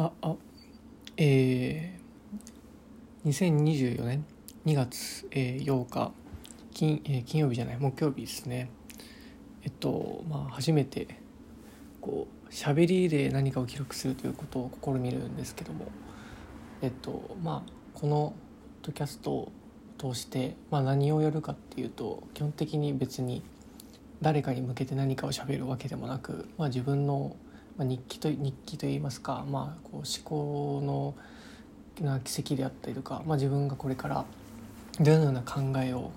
ああえー、2024年2月、えー、8日金,、えー、金曜日じゃない木曜日ですね。えっとまあ初めてこう喋りで何かを記録するということを試みるんですけども。えっとまあこのポッドキャストを通して、まあ、何をやるかっていうと基本的に別に誰かに向けて何かを喋るわけでもなく、まあ、自分のまあ、日記と日記といいますか、まあ、こう思考のな奇跡であったりとか、まあ、自分がこれからどのような考えを、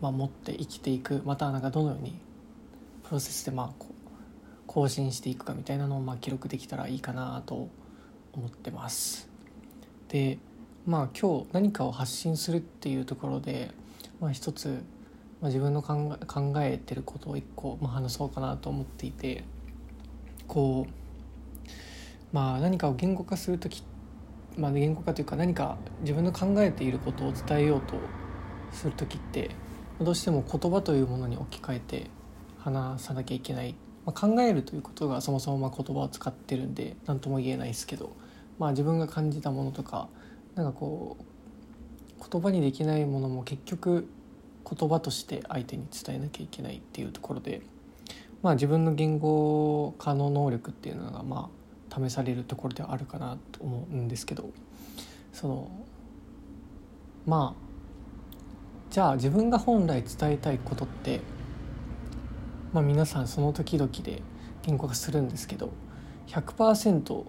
まあ、持って生きていくまたはなんかどのようにプロセスでまあこう更新していくかみたいなのをまあ記録できたらいいかなと思ってます。でまあ今日何かを発信するっていうところで、まあ、一つ、まあ、自分の考え考えてることを一個、まあ、話そうかなと思っていてこうまあ、何かを言語化する時、まあ、言語化というか何か自分の考えていることを伝えようとする時ってどうしても言葉というものに置き換えて話さなきゃいけない、まあ、考えるということがそもそもま言葉を使ってるんで何とも言えないですけど、まあ、自分が感じたものとかなんかこう言葉にできないものも結局言葉として相手に伝えなきゃいけないっていうところで、まあ、自分の言語化の能力っていうのがまあ試されるところではあるかなと思うんですけどそのまあじゃあ自分が本来伝えたいことって、まあ、皆さんその時々で言語化するんですけど100%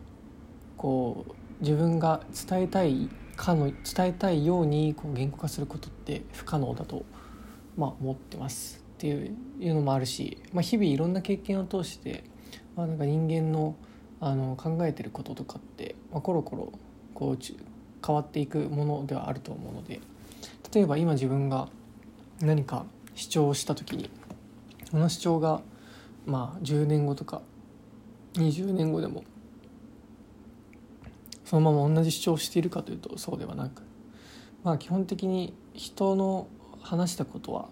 こう自分が伝えたいかの伝えたいようにこう言語化することって不可能だと、まあ、思ってますっていうのもあるし、まあ、日々いろんな経験を通して、まあ、なんか人間のあの考えてることとかって、まあ、コロコロこう変わっていくものではあると思うので例えば今自分が何か主張した時にこの主張がまあ10年後とか20年後でもそのまま同じ主張をしているかというとそうではなくまあ基本的に人の話したことは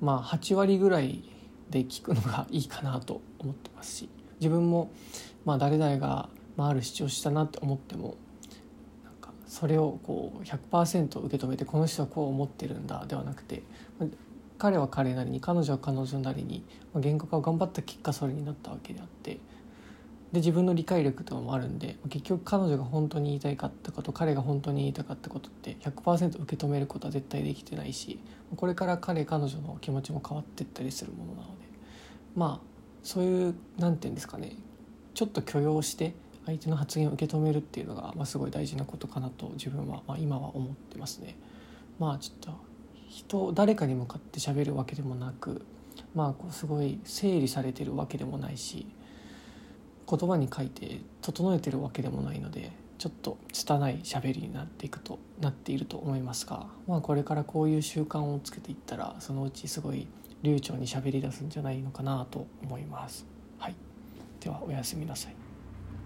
まあ8割ぐらいで聞くのがいいかなと思ってますし自分もまあ、誰々が、まあ、ある主張したなって思ってもなんかそれをこう100%受け止めてこの人はこう思ってるんだではなくて彼は彼なりに彼女は彼女なりに言語化を頑張った結果それになったわけであってで自分の理解力とかもあるんで結局彼女が本当に言いたいかったこと彼が本当に言いたかったことって100%受け止めることは絶対できてないしこれから彼彼女の気持ちも変わっていったりするものなのでまあそういう何て言うんですかねちょっと許容して相手の発言を受け止めるっていうのが、まあ、すごい大事なことかなと自分は、まあ、今は思ってますね。まあちょっと人誰かに向かって喋るわけでもなくまあこうすごい整理されてるわけでもないし言葉に書いて整えてるわけでもないのでちょっと拙い喋りになっていくとなっていると思いますが、まあ、これからこういう習慣をつけていったらそのうちすごい流暢に喋り出すんじゃないのかなと思います。はいではおやすみなさい。